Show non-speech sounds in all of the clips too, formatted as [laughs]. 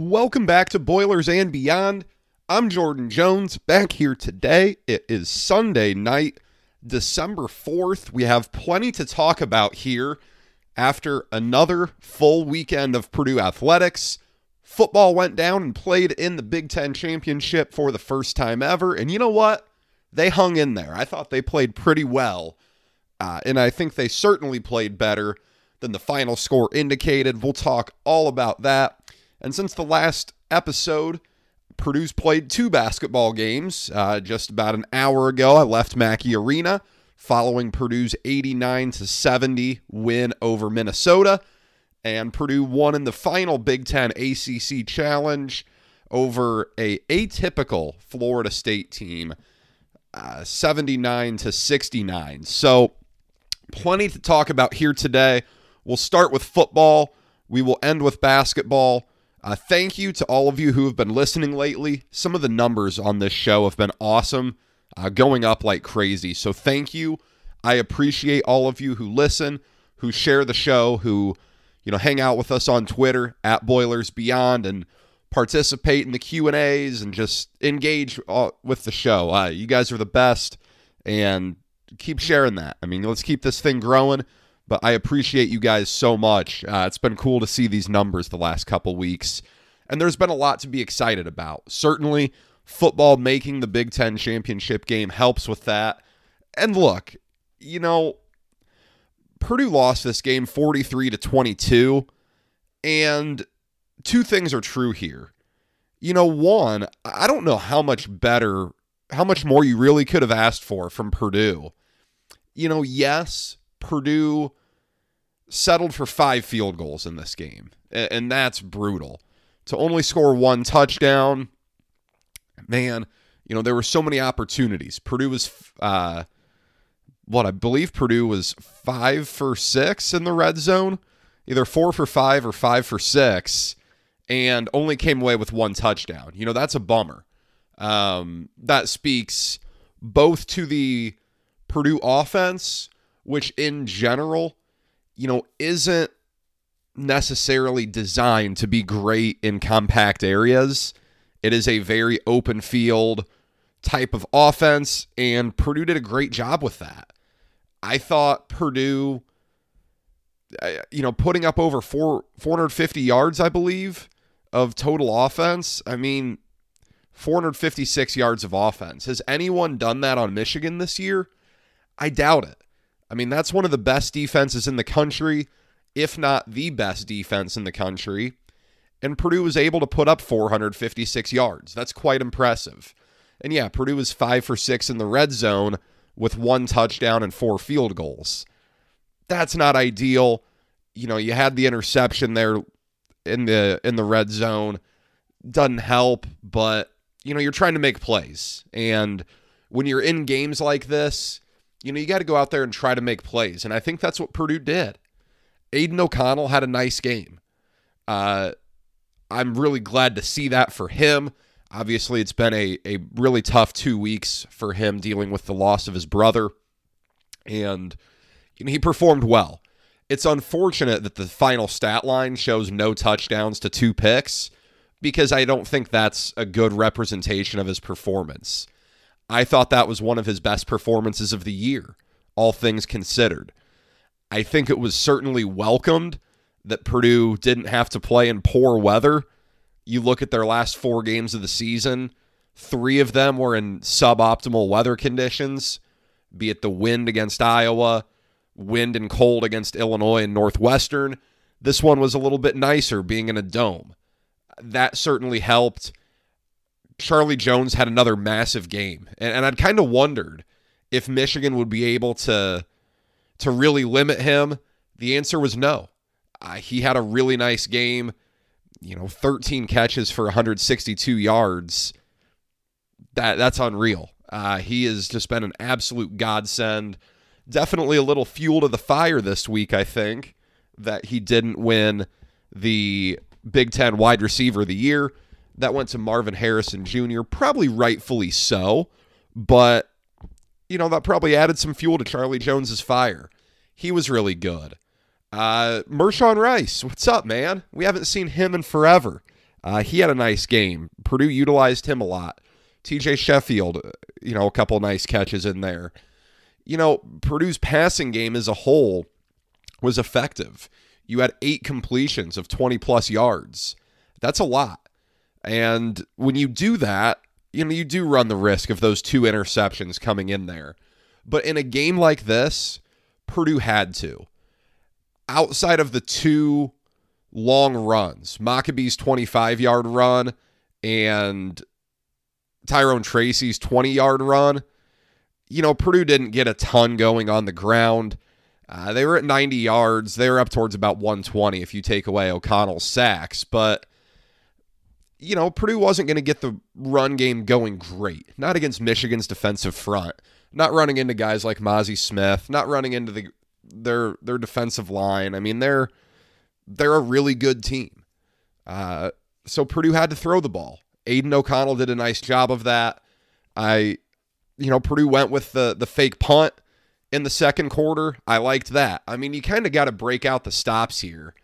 Welcome back to Boilers and Beyond. I'm Jordan Jones, back here today. It is Sunday night, December 4th. We have plenty to talk about here after another full weekend of Purdue athletics. Football went down and played in the Big Ten Championship for the first time ever. And you know what? They hung in there. I thought they played pretty well. Uh, and I think they certainly played better than the final score indicated. We'll talk all about that. And since the last episode, Purdue's played two basketball games. Uh, just about an hour ago, I left Mackey Arena following Purdue's 89 to 70 win over Minnesota. And Purdue won in the final Big Ten ACC Challenge over a atypical Florida State team, uh, 79 to 69. So, plenty to talk about here today. We'll start with football. We will end with basketball. Uh, thank you to all of you who have been listening lately. Some of the numbers on this show have been awesome, uh, going up like crazy. So thank you. I appreciate all of you who listen, who share the show, who you know hang out with us on Twitter at Boilers Beyond, and participate in the Q and A's and just engage uh, with the show. Uh, you guys are the best, and keep sharing that. I mean, let's keep this thing growing but I appreciate you guys so much. Uh, it's been cool to see these numbers the last couple weeks, and there's been a lot to be excited about. Certainly, football making the Big Ten championship game helps with that. And look, you know, Purdue lost this game 43 to 22, and two things are true here. You know, one, I don't know how much better, how much more you really could have asked for from Purdue. You know, yes, Purdue settled for five field goals in this game, and that's brutal. To only score one touchdown, man, you know, there were so many opportunities. Purdue was, uh, what I believe Purdue was five for six in the red zone, either four for five or five for six, and only came away with one touchdown. You know, that's a bummer. Um, that speaks both to the Purdue offense, which in general you know, isn't necessarily designed to be great in compact areas. It is a very open field type of offense, and Purdue did a great job with that. I thought Purdue, uh, you know, putting up over four, 450 yards, I believe, of total offense. I mean, 456 yards of offense. Has anyone done that on Michigan this year? I doubt it. I mean, that's one of the best defenses in the country, if not the best defense in the country. And Purdue was able to put up 456 yards. That's quite impressive. And yeah, Purdue was five for six in the red zone with one touchdown and four field goals. That's not ideal. You know, you had the interception there in the in the red zone. Doesn't help, but you know, you're trying to make plays. And when you're in games like this, you know, you got to go out there and try to make plays. And I think that's what Purdue did. Aidan O'Connell had a nice game. Uh, I'm really glad to see that for him. Obviously, it's been a, a really tough two weeks for him dealing with the loss of his brother. And you know, he performed well. It's unfortunate that the final stat line shows no touchdowns to two picks because I don't think that's a good representation of his performance. I thought that was one of his best performances of the year, all things considered. I think it was certainly welcomed that Purdue didn't have to play in poor weather. You look at their last four games of the season, three of them were in suboptimal weather conditions, be it the wind against Iowa, wind and cold against Illinois and Northwestern. This one was a little bit nicer being in a dome. That certainly helped. Charlie Jones had another massive game, and, and I'd kind of wondered if Michigan would be able to to really limit him. The answer was no. Uh, he had a really nice game. You know, 13 catches for 162 yards. That that's unreal. Uh, he has just been an absolute godsend. Definitely a little fuel to the fire this week. I think that he didn't win the Big Ten wide receiver of the year. That went to Marvin Harrison Jr., probably rightfully so, but you know, that probably added some fuel to Charlie Jones's fire. He was really good. Uh, Mershawn Rice, what's up, man? We haven't seen him in forever. Uh, he had a nice game. Purdue utilized him a lot. TJ Sheffield, uh, you know, a couple nice catches in there. You know, Purdue's passing game as a whole was effective. You had eight completions of 20 plus yards. That's a lot. And when you do that, you know, you do run the risk of those two interceptions coming in there. But in a game like this, Purdue had to. Outside of the two long runs, Mockobee's 25 yard run and Tyrone Tracy's 20 yard run, you know, Purdue didn't get a ton going on the ground. Uh, they were at 90 yards. They were up towards about 120 if you take away O'Connell's sacks. But, you know, Purdue wasn't going to get the run game going great. Not against Michigan's defensive front. Not running into guys like Mazi Smith. Not running into the their their defensive line. I mean, they're they're a really good team. Uh, so Purdue had to throw the ball. Aidan O'Connell did a nice job of that. I, you know, Purdue went with the the fake punt in the second quarter. I liked that. I mean, you kind of got to break out the stops here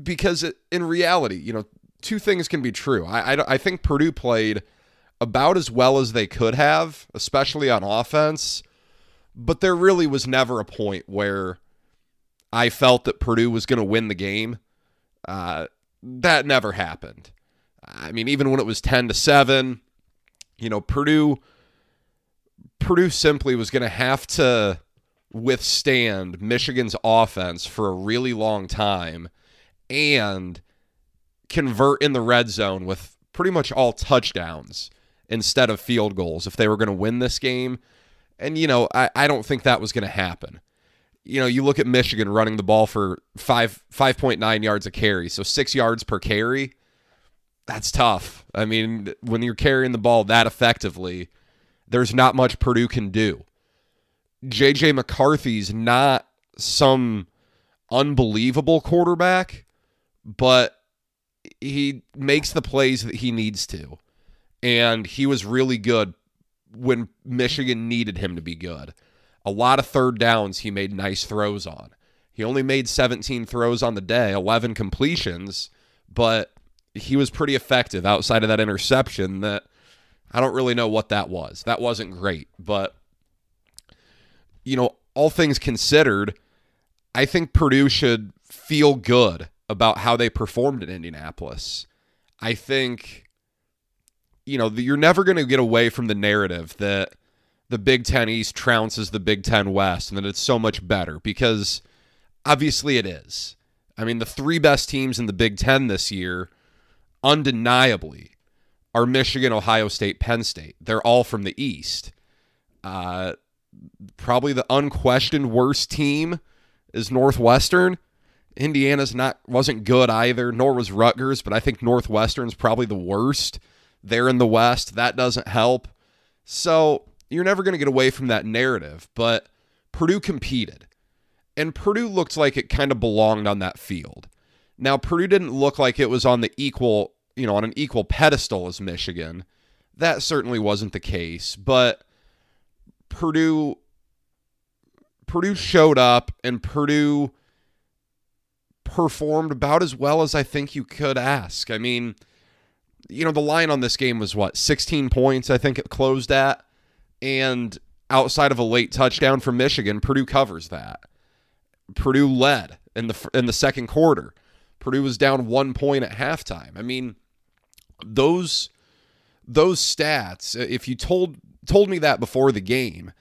because it, in reality, you know, two things can be true. I, I, I think Purdue played about as well as they could have, especially on offense. But there really was never a point where I felt that Purdue was going to win the game. Uh, that never happened. I mean, even when it was 10 to 7, you know, Purdue Purdue simply was going to have to withstand Michigan's offense for a really long time and convert in the red zone with pretty much all touchdowns instead of field goals if they were going to win this game. And, you know, I, I don't think that was going to happen. You know, you look at Michigan running the ball for five five point nine yards a carry, so six yards per carry. That's tough. I mean, when you're carrying the ball that effectively, there's not much Purdue can do. JJ McCarthy's not some unbelievable quarterback, but he makes the plays that he needs to. And he was really good when Michigan needed him to be good. A lot of third downs he made nice throws on. He only made 17 throws on the day, 11 completions, but he was pretty effective outside of that interception that I don't really know what that was. That wasn't great, but you know, all things considered, I think Purdue should feel good about how they performed in Indianapolis. I think you know, you're never going to get away from the narrative that the Big 10 East trounces the Big 10 West and that it's so much better because obviously it is. I mean, the three best teams in the Big 10 this year undeniably are Michigan, Ohio State, Penn State. They're all from the East. Uh, probably the unquestioned worst team is Northwestern. Indiana's not wasn't good either, nor was Rutgers, but I think Northwestern's probably the worst. They're in the West. That doesn't help. So you're never going to get away from that narrative. But Purdue competed, and Purdue looked like it kind of belonged on that field. Now Purdue didn't look like it was on the equal you know, on an equal pedestal as Michigan. That certainly wasn't the case, but Purdue Purdue showed up and Purdue performed about as well as I think you could ask. I mean, you know, the line on this game was what, 16 points, I think it closed at. And outside of a late touchdown from Michigan, Purdue covers that. Purdue led in the in the second quarter. Purdue was down 1 point at halftime. I mean, those those stats if you told told me that before the game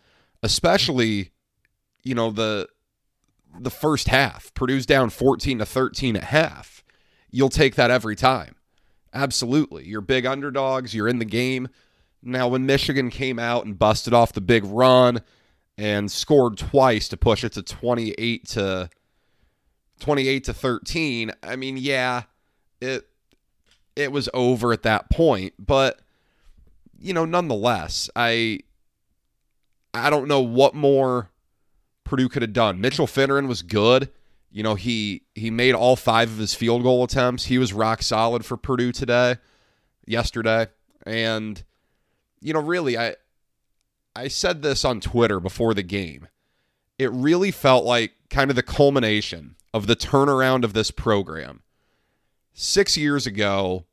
especially you know the the first half Purdue's down 14 to 13 at half you'll take that every time absolutely you're big underdogs you're in the game now when Michigan came out and busted off the big run and scored twice to push it to 28 to 28 to 13 I mean yeah it it was over at that point. But you know, nonetheless, I I don't know what more Purdue could have done. Mitchell Fineran was good. You know, he he made all five of his field goal attempts. He was rock solid for Purdue today, yesterday. And you know, really I I said this on Twitter before the game. It really felt like kind of the culmination of the turnaround of this program six years ago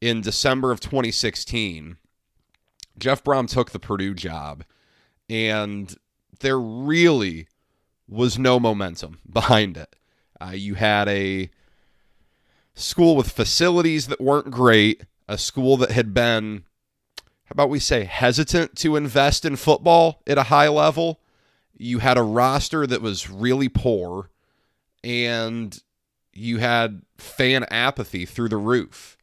in December of 2016, Jeff Brohm took the Purdue job, and there really was no momentum [laughs] behind it. Uh, you had a school with facilities that weren't great, a school that had been, how about we say, hesitant to invest in football at a high level. You had a roster that was really poor, and you had fan apathy through the roof.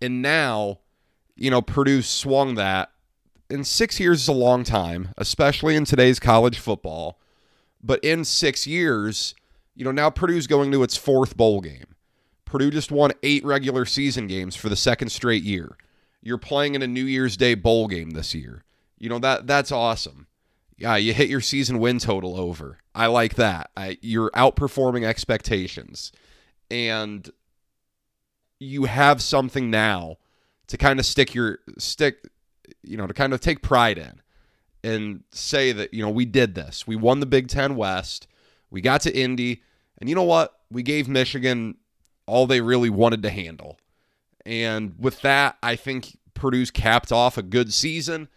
And now, you know, Purdue swung that. And six years is a long time, especially in today's college football. But in six years, you know, now Purdue's going to its fourth bowl game. Purdue just won eight regular season games for the second straight year. You're playing in a New Year's Day bowl game this year. You know that that's awesome. Yeah, you hit your season win total over. I like that. I, you're outperforming expectations, and you have something now to kind of stick your stick, you know, to kind of take pride in and say that you know we did this. We won the Big Ten West. We got to Indy, and you know what? We gave Michigan all they really wanted to handle. And with that, I think Purdue's capped off a good season,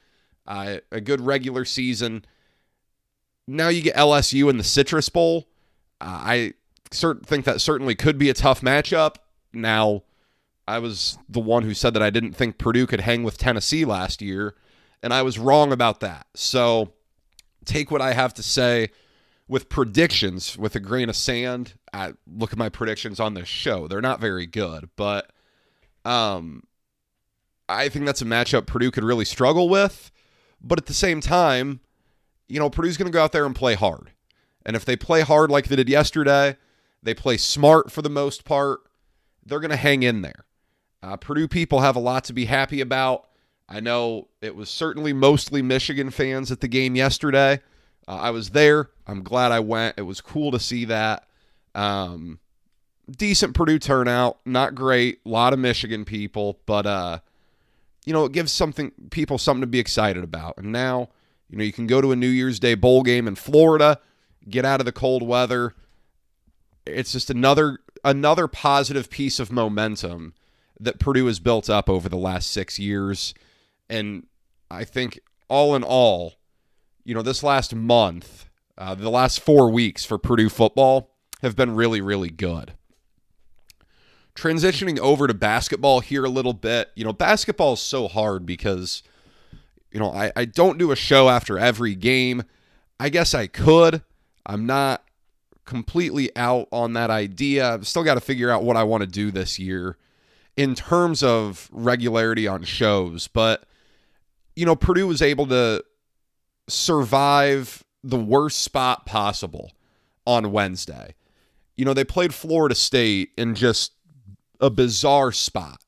uh, a good regular season. Now you get LSU in the Citrus Bowl. Uh, I cert- think that certainly could be a tough matchup. Now, I was the one who said that I didn't think Purdue could hang with Tennessee last year, and I was wrong about that. So take what I have to say with predictions with a grain of sand. I look at my predictions on this show; they're not very good, but um, I think that's a matchup Purdue could really struggle with. But at the same time, you know, Purdue's going to go out there and play hard, and if they play hard like they did yesterday, they play smart for the most part. They're going to hang in there. Uh, Purdue people have a lot to be happy about. I know it was certainly mostly Michigan fans at the game yesterday. Uh, I was there. I'm glad I went. It was cool to see that. Um, decent Purdue turnout, not great. A lot of Michigan people, but uh, you know, it gives something people something to be excited about. And now, you know, you can go to a New Year's Day bowl game in Florida, get out of the cold weather. It's just another another positive piece of momentum that Purdue has built up over the last six years. And I think all in all, you know, this last month, uh, the last four weeks for Purdue football have been really, really good. Transitioning over to basketball here a little bit, you know, basketball is so hard because, you know, I, I don't do a show after every game. I guess I could. I'm not completely out on that idea. I've still got to figure out what I want to do this year in terms of regularity on shows. But, you know, Purdue was able to survive the worst spot possible on Wednesday. You know, they played Florida State in just a bizarre spot.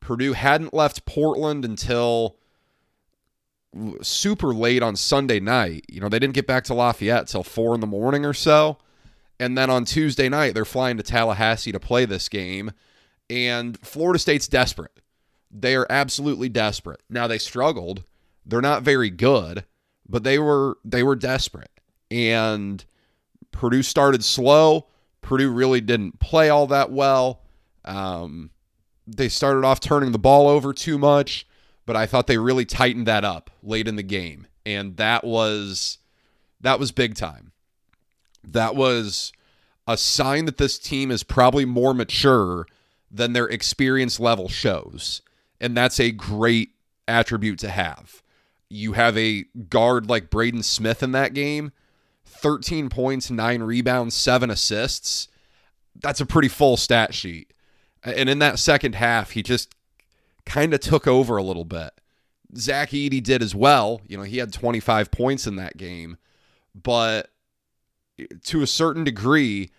Purdue hadn't left Portland until super late on Sunday night. You know, they didn't get back to Lafayette till four in the morning or so. And then on Tuesday night, they're flying to Tallahassee to play this game. And Florida State's desperate. They are absolutely desperate. Now they struggled. They're not very good, but they were they were desperate. And Purdue started slow. Purdue really didn't play all that well. Um, they started off turning the ball over too much, but I thought they really tightened that up late in the game, and that was that was big time. That was a sign that this team is probably more mature than their experience level shows. And that's a great attribute to have. You have a guard like Braden Smith in that game, 13 points, nine rebounds, seven assists. That's a pretty full stat sheet. And in that second half, he just kind of took over a little bit. Zach Edey did as well. You know, he had 25 points in that game. But to a certain degree,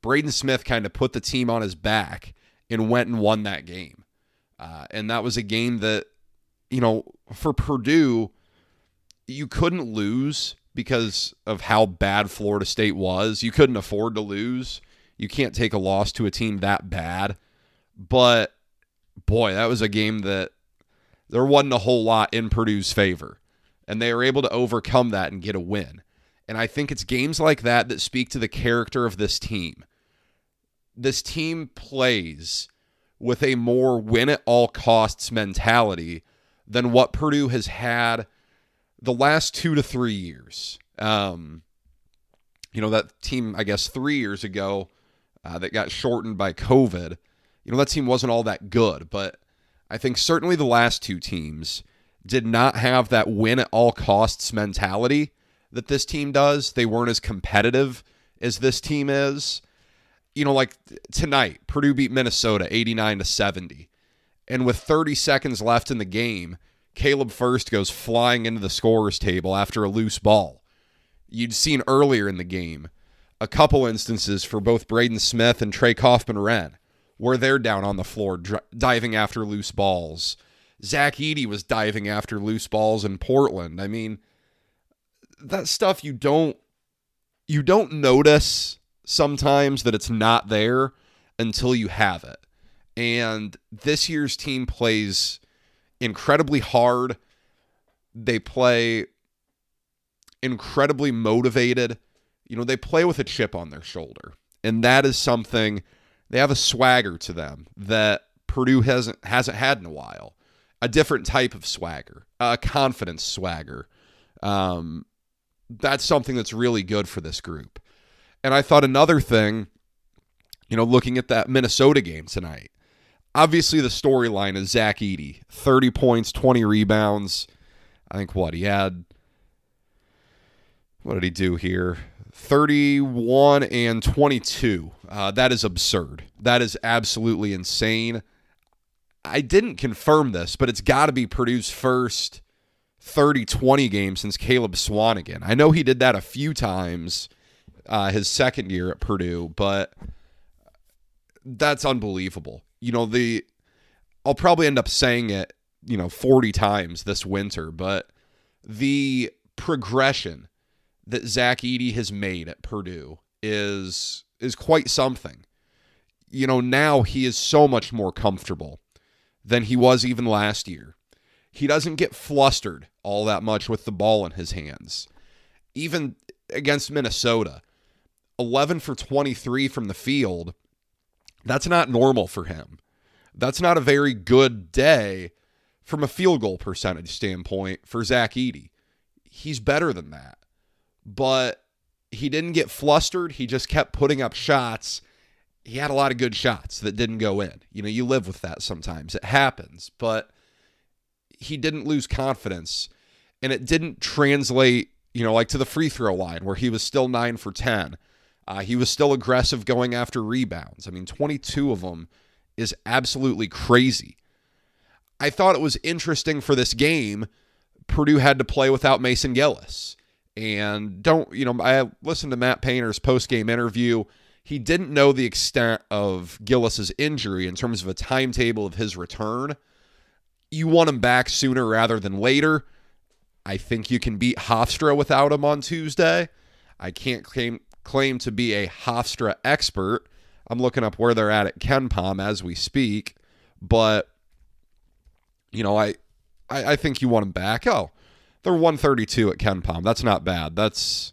Braden Smith kind of put the team on his back and went and won that game. Uh, and that was a game that, you know, for Purdue, you couldn't lose because of how bad Florida State was. You couldn't afford to lose. You can't take a loss to a team that bad. But boy, that was a game that there wasn't a whole lot in Purdue's favor. And they were able to overcome that and get a win. And I think it's games like that that speak to the character of this team. This team plays with a more win at all costs mentality than what Purdue has had the last two to three years. Um, you know, that team, I guess, three years ago uh, that got shortened by COVID, you know, that team wasn't all that good. But I think certainly the last two teams did not have that win at all costs mentality that this team does. They weren't as competitive as this team is. You know, like tonight, Purdue beat Minnesota 89 to 70. And with 30 seconds left in the game, Caleb Furst goes flying into the scorer's table after a loose ball. You'd seen earlier in the game a couple instances for both Braden Smith and Trey Kaufman Renn where they're down on the floor diving after loose balls. Zach Edey was diving after loose balls in Portland. I mean, that stuff you don't you don't notice sometimes that it's not there until you have it. And this year's team plays incredibly hard. They play incredibly motivated. You know, they play with a chip on their shoulder. And that is something they have a swagger to them that Purdue hasn't hasn't had in a while. A different type of swagger, a confidence swagger. Um, that's something that's really good for this group. And I thought another thing, you know, looking at that Minnesota game tonight, obviously the storyline is Zach Edey, 30 points, 20 rebounds. I think what he had. What did he do here? 31 and 22. Uh, that is absurd. That is absolutely insane. I didn't confirm this, but it's got to be Purdue's first 30 20 game since Caleb Swanigan. I know he did that a few times uh, his second year at Purdue, but that's unbelievable. You know, the I'll probably end up saying it, you know, 40 times this winter, but the progression that Zach Edey has made at Purdue is is quite something. You know, now he is so much more comfortable than he was even last year. He doesn't get flustered all that much with the ball in his hands. Even against Minnesota, 11 for 23 from the field, that's not normal for him. That's not a very good day from a field goal percentage standpoint for Zach Edey. He's better than that. But he didn't get flustered. He just kept putting up shots. He had a lot of good shots that didn't go in. You know, you live with that sometimes. It happens. But he didn't lose confidence and it didn't translate, you know, like to the free throw line where he was still 9 for 10. Uh, he was still aggressive going after rebounds. I mean, 22 of them is absolutely crazy. I thought it was interesting for this game. Purdue had to play without Mason Gillis. And don't, you know, I listened to Matt Painter's post game interview. He didn't know the extent of Gillis's injury in terms of a timetable of his return. You want him back sooner rather than later. I think you can beat Hofstra without him on Tuesday. I can't claim claim to be a Hofstra expert. I'm looking up where they're at at KenPom as we speak, but you know, I, I, I think you want him back. Oh, they're 132 at KenPom. That's not bad. That's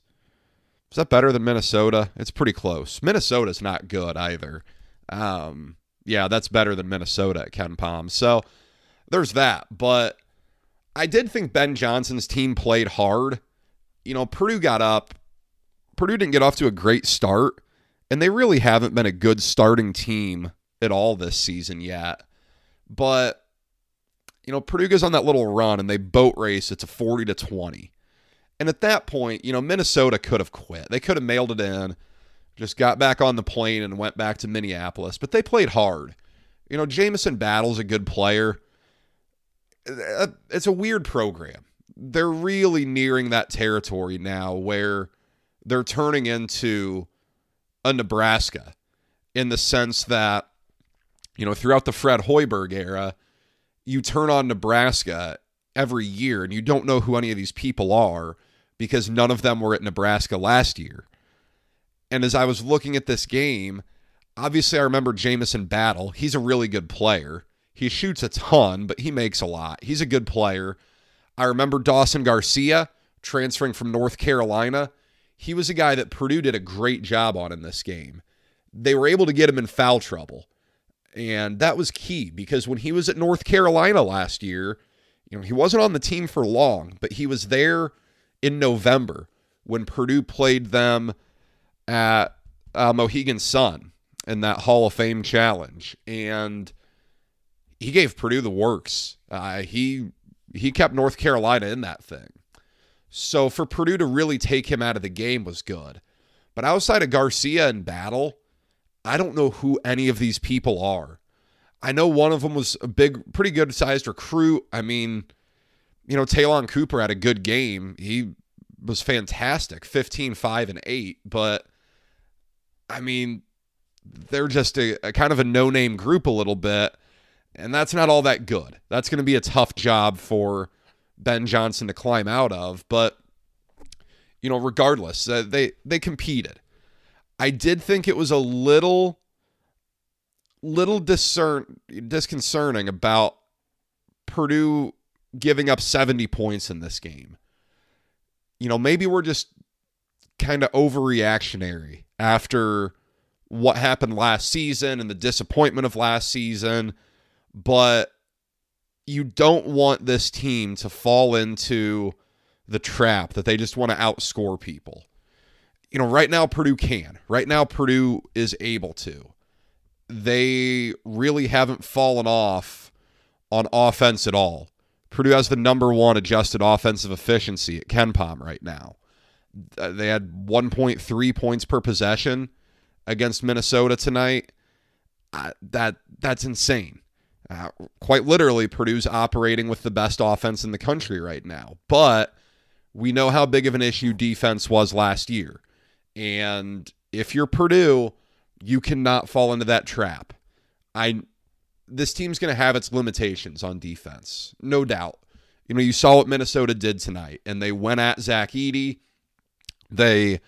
is that better than Minnesota? It's pretty close. Minnesota's not good either. Um, yeah, that's better than Minnesota at KenPom. So there's that. But I did think Ben Johnson's team played hard. You know, Purdue got up. Purdue didn't get off to a great start, and they really haven't been a good starting team at all this season yet. But you know, Purdue goes on that little run and they boat race. It's a 40 to 20. And at that point, you know, Minnesota could have quit. They could have mailed it in, just got back on the plane and went back to Minneapolis. But they played hard. You know, Jamison Battle's a good player. Uh, it's a weird program. They're really nearing that territory now where they're turning into a Nebraska in the sense that, you know, throughout the Fred Hoiberg era, you turn on Nebraska every year and you don't know who any of these people are because none of them were at Nebraska last year. And as I was looking at this game, obviously I remember Jamison Battle. He's a really good player. He shoots a ton, but he makes a lot. He's a good player. I remember Dawson Garcia transferring from North Carolina. He was a guy that Purdue did a great job on in this game. They were able to get him in foul trouble. And that was key because when he was at North Carolina last year, you know, he wasn't on the team for long, but he was there in November when Purdue played them at uh, Mohegan Sun in that Hall of Fame challenge. And he gave Purdue the works. Uh, he he kept North Carolina in that thing. So for Purdue to really take him out of the game was good. But outside of Garcia and Battle, I don't know who any of these people are. I know one of them was a big, pretty good sized recruit. I mean, you know, Ta'Lon Cooper had a good game. He was fantastic 15, 5, and 8. But I mean, they're just a, a kind of a no name group a little bit. And that's not all that good. That's going to be a tough job for Ben Johnson to climb out of. But, you know, regardless, uh, they, they competed. I did think it was a little little discern disconcerting about Purdue giving up 70 points in this game. You know, maybe we're just kind of overreactionary after what happened last season and the disappointment of last season, but you don't want this team to fall into the trap that they just want to outscore people you know, right now Purdue can. Right now Purdue is able to. They really haven't fallen off on offense at all. Purdue has the number one adjusted offensive efficiency at KenPom right now. Uh, they had 1.3 points per possession against Minnesota tonight. Uh, that that's insane. Uh, quite literally, Purdue's operating with the best offense in the country right now. But we know how big of an issue defense was last year. And if you're Purdue, you cannot fall into that trap. I this team's going to have its limitations on defense, no doubt. You know, you saw what Minnesota did tonight, and they went at Zach Edey. They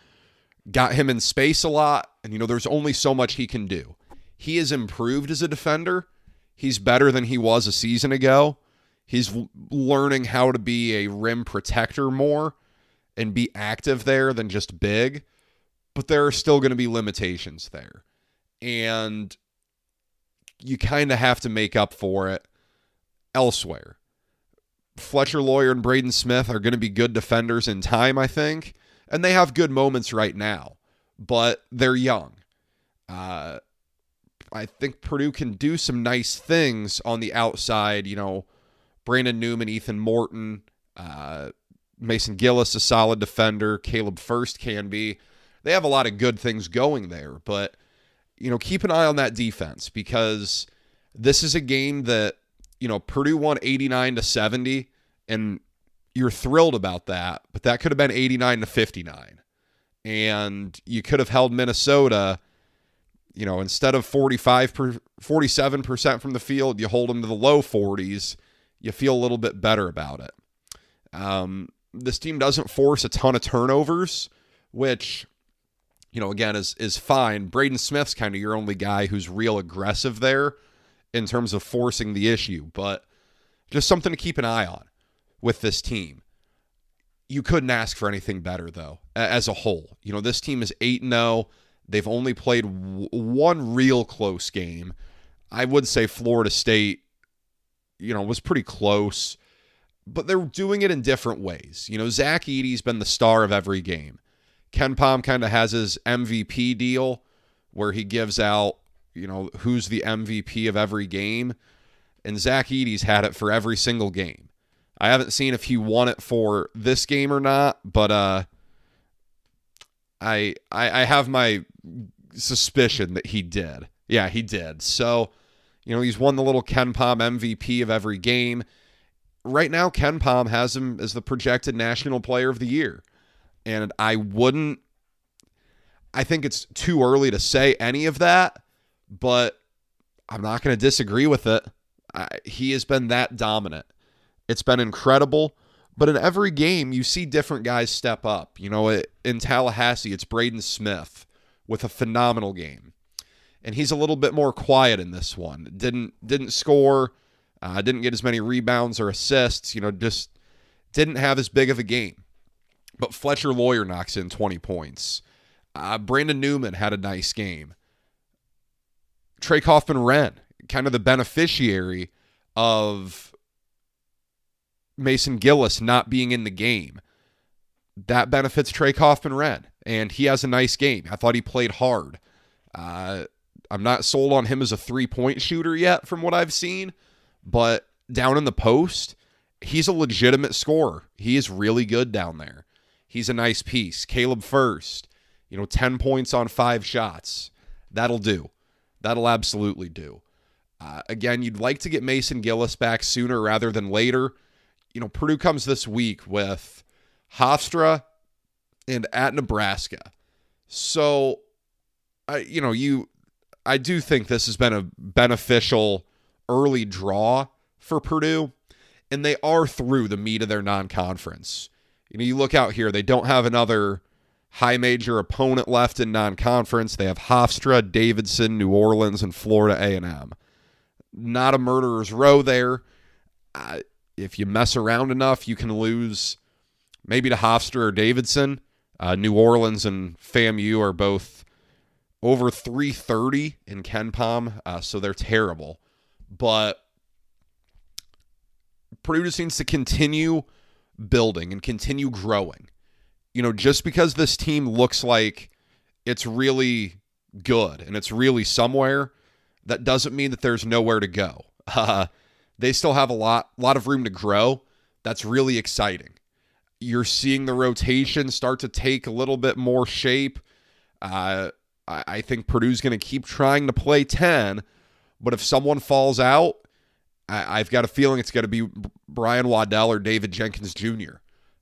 got him in space a lot, and you know, there's only so much he can do. He has improved as a defender. He's better than he was a season ago. He's learning how to be a rim protector more and be active there than just big but there are still going to be limitations there. And you kind of have to make up for it elsewhere. Fletcher Loyer and Braden Smith are going to be good defenders in time, I think. And they have good moments right now, but they're young. Uh, I think Purdue can do some nice things on the outside. You know, Brandon Newman, Ethan Morton, uh, Mason Gillis, a solid defender. Caleb Furst can be they have a lot of good things going there, but you know, keep an eye on that defense because this is a game that, you know, Purdue won 89 to 70 and you're thrilled about that, but that could have been 89 to 59. And you could have held Minnesota, you know, instead of 45 per, 47% from the field, you hold them to the low 40s. You feel a little bit better about it. Um, this team doesn't force a ton of turnovers, which you know, again, is is fine. Braden Smith's kind of your only guy who's real aggressive there in terms of forcing the issue, but just something to keep an eye on with this team. You couldn't ask for anything better though, as a whole. You know, this team is 8 0. They've only played w- one real close game. I would say Florida State, you know, was pretty close, but they're doing it in different ways. You know, Zach Edey's been the star of every game. KenPom kind of has his MVP deal where he gives out, you know, who's the MVP of every game. And Zach Edey's had it for every single game. I haven't seen if he won it for this game or not, but uh, I, I I have my suspicion that he did. Yeah, he did. So, you know, he's won the little KenPom MVP of every game. Right now, KenPom has him as the projected National Player of the Year and I wouldn't. I think it's too early to say any of that, but I'm not going to disagree with it. I, he has been that dominant. It's been incredible. But in every game, you see different guys step up. You know, in Tallahassee, it's Braden Smith with a phenomenal game, and he's a little bit more quiet in this one. Didn't didn't score, uh, didn't get as many rebounds or assists. You know, just didn't have as big of a game. But Fletcher Loyer knocks in 20 points. Uh, Brandon Newman had a nice game. Trey Kaufman Renn kind of the beneficiary of Mason Gillis not being in the game. That benefits Trey Kaufman Renn, and he has a nice game. I thought he played hard. Uh, I'm not sold on him as a three point shooter yet from what I've seen, but down in the post, he's a legitimate scorer. He is really good down there. He's a nice piece. Caleb Furst, you know, 10 points on five shots. That'll do. That'll absolutely do. Uh, again, you'd like to get Mason Gillis back sooner rather than later. You know, Purdue comes this week with Hofstra and at Nebraska. So, I you know, you I do think this has been a beneficial early draw for Purdue, and they are through the meat of their non-conference. You know, you look out here, they don't have another high major opponent left in non-conference. They have Hofstra, Davidson, New Orleans, and Florida A&M. Not a murderer's row there. If you mess around enough, you can lose maybe to Hofstra or Davidson. Uh, New Orleans and FAMU are both over 330 in KenPom, uh, so they're terrible. But Purdue just needs to continue building and continue growing. You know, just because this team looks like it's really good and it's really somewhere, that doesn't mean that there's nowhere to go. [laughs] Uh, they still have a lot, lot of room to grow. That's really exciting. You're seeing the rotation start to take a little bit more shape. Uh, I, think Purdue's going to keep trying to play 10, but if someone falls out, I, have got a feeling it's going to be Brian Waddell or David Jenkins Jr.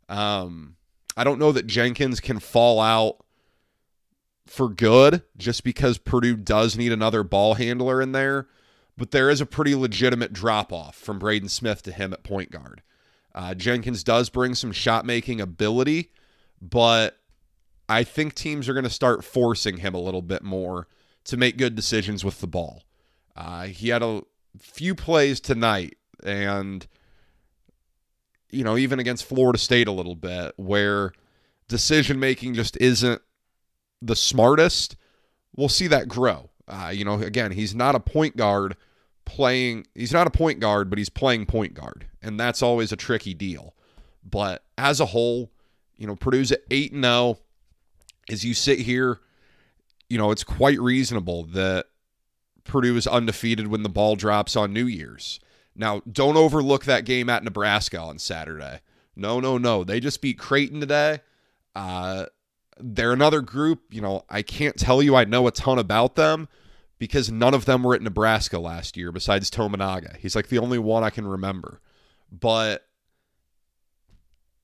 Um, I don't know that Jenkins can fall out for good just because Purdue does need another ball handler in there, but there is a pretty legitimate drop off from Braden Smith to him at point guard. Uh, Jenkins does bring some shot making ability, but I think teams are going to start forcing him a little bit more to make good decisions with the ball. Uh, he had a few plays tonight, and you know, even against Florida State a little bit, where decision making just isn't the smartest. We'll see that grow. Uh, you know, again, he's not a point guard playing. He's not a point guard, but he's playing point guard, and that's always a tricky deal. But as a whole, you know, Purdue's at eight and zero. Oh as you sit here, you know, it's quite reasonable that Purdue is undefeated when the ball drops on New Year's. Now, don't overlook that game at Nebraska on Saturday. No, no, no. They just beat Creighton today. Uh, they're another group, you know, I can't tell you I know a ton about them because none of them were at Nebraska last year besides Tominaga. He's like the only one I can remember. But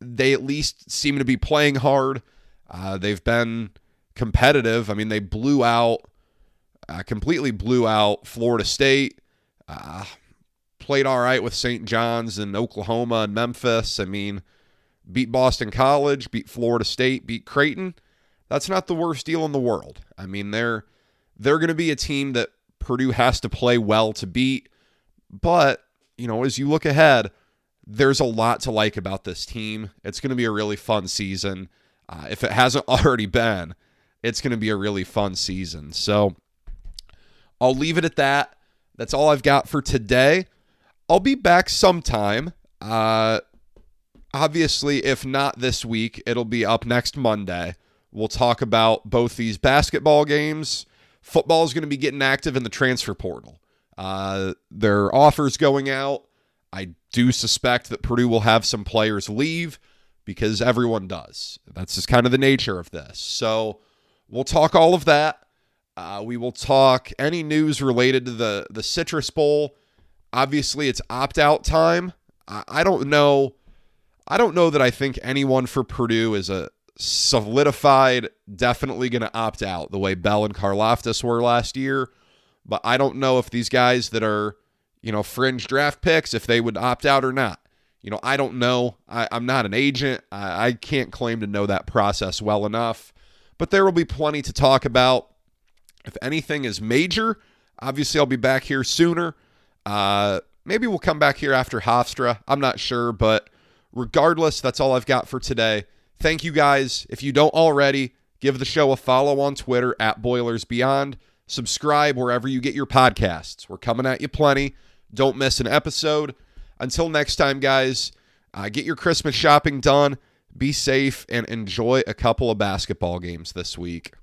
they at least seem to be playing hard. Uh, they've been competitive. I mean, they blew out, uh, completely blew out Florida State. Uh, played all right with St. John's and Oklahoma and Memphis. I mean, beat Boston College, beat Florida State, beat Creighton. That's not the worst deal in the world. I mean, they're they're going to be a team that Purdue has to play well to beat. But, you know, as you look ahead, there's a lot to like about this team. It's going to be a really fun season. Uh, if it hasn't [laughs] already been, it's going to be a really fun season. So I'll leave it at that. That's all I've got for today. I'll be back sometime. Uh, obviously, if not this week, it'll be up next Monday. We'll talk about both these basketball games. Football is going to be getting active in the transfer portal. Uh, there are offers going out. I do suspect that Purdue will have some players leave because everyone does. That's just kind of the nature of this. So we'll talk all of that. Uh, we will talk any news related to the the Citrus Bowl. Obviously, it's opt out time. I, I don't know. I don't know that I think anyone for Purdue is a solidified, definitely going to opt out the way Bell and Karlaftis were last year. But I don't know if these guys that are, you know, fringe draft picks, if they would opt out or not. You know, I don't know. I, am not an agent. I, I can't claim to know that process well enough. But there will be plenty to talk about. If anything is major, obviously I'll be back here sooner. Uh, maybe we'll come back here after Hofstra. I'm not sure, but regardless, that's all I've got for today. Thank you guys. If you don't already, give the show a follow on Twitter at Boilers Beyond. Subscribe wherever you get your podcasts. We're coming at you plenty. Don't miss an episode. Until next time, guys, uh, get your Christmas shopping done. Be safe and enjoy a couple of basketball games this week.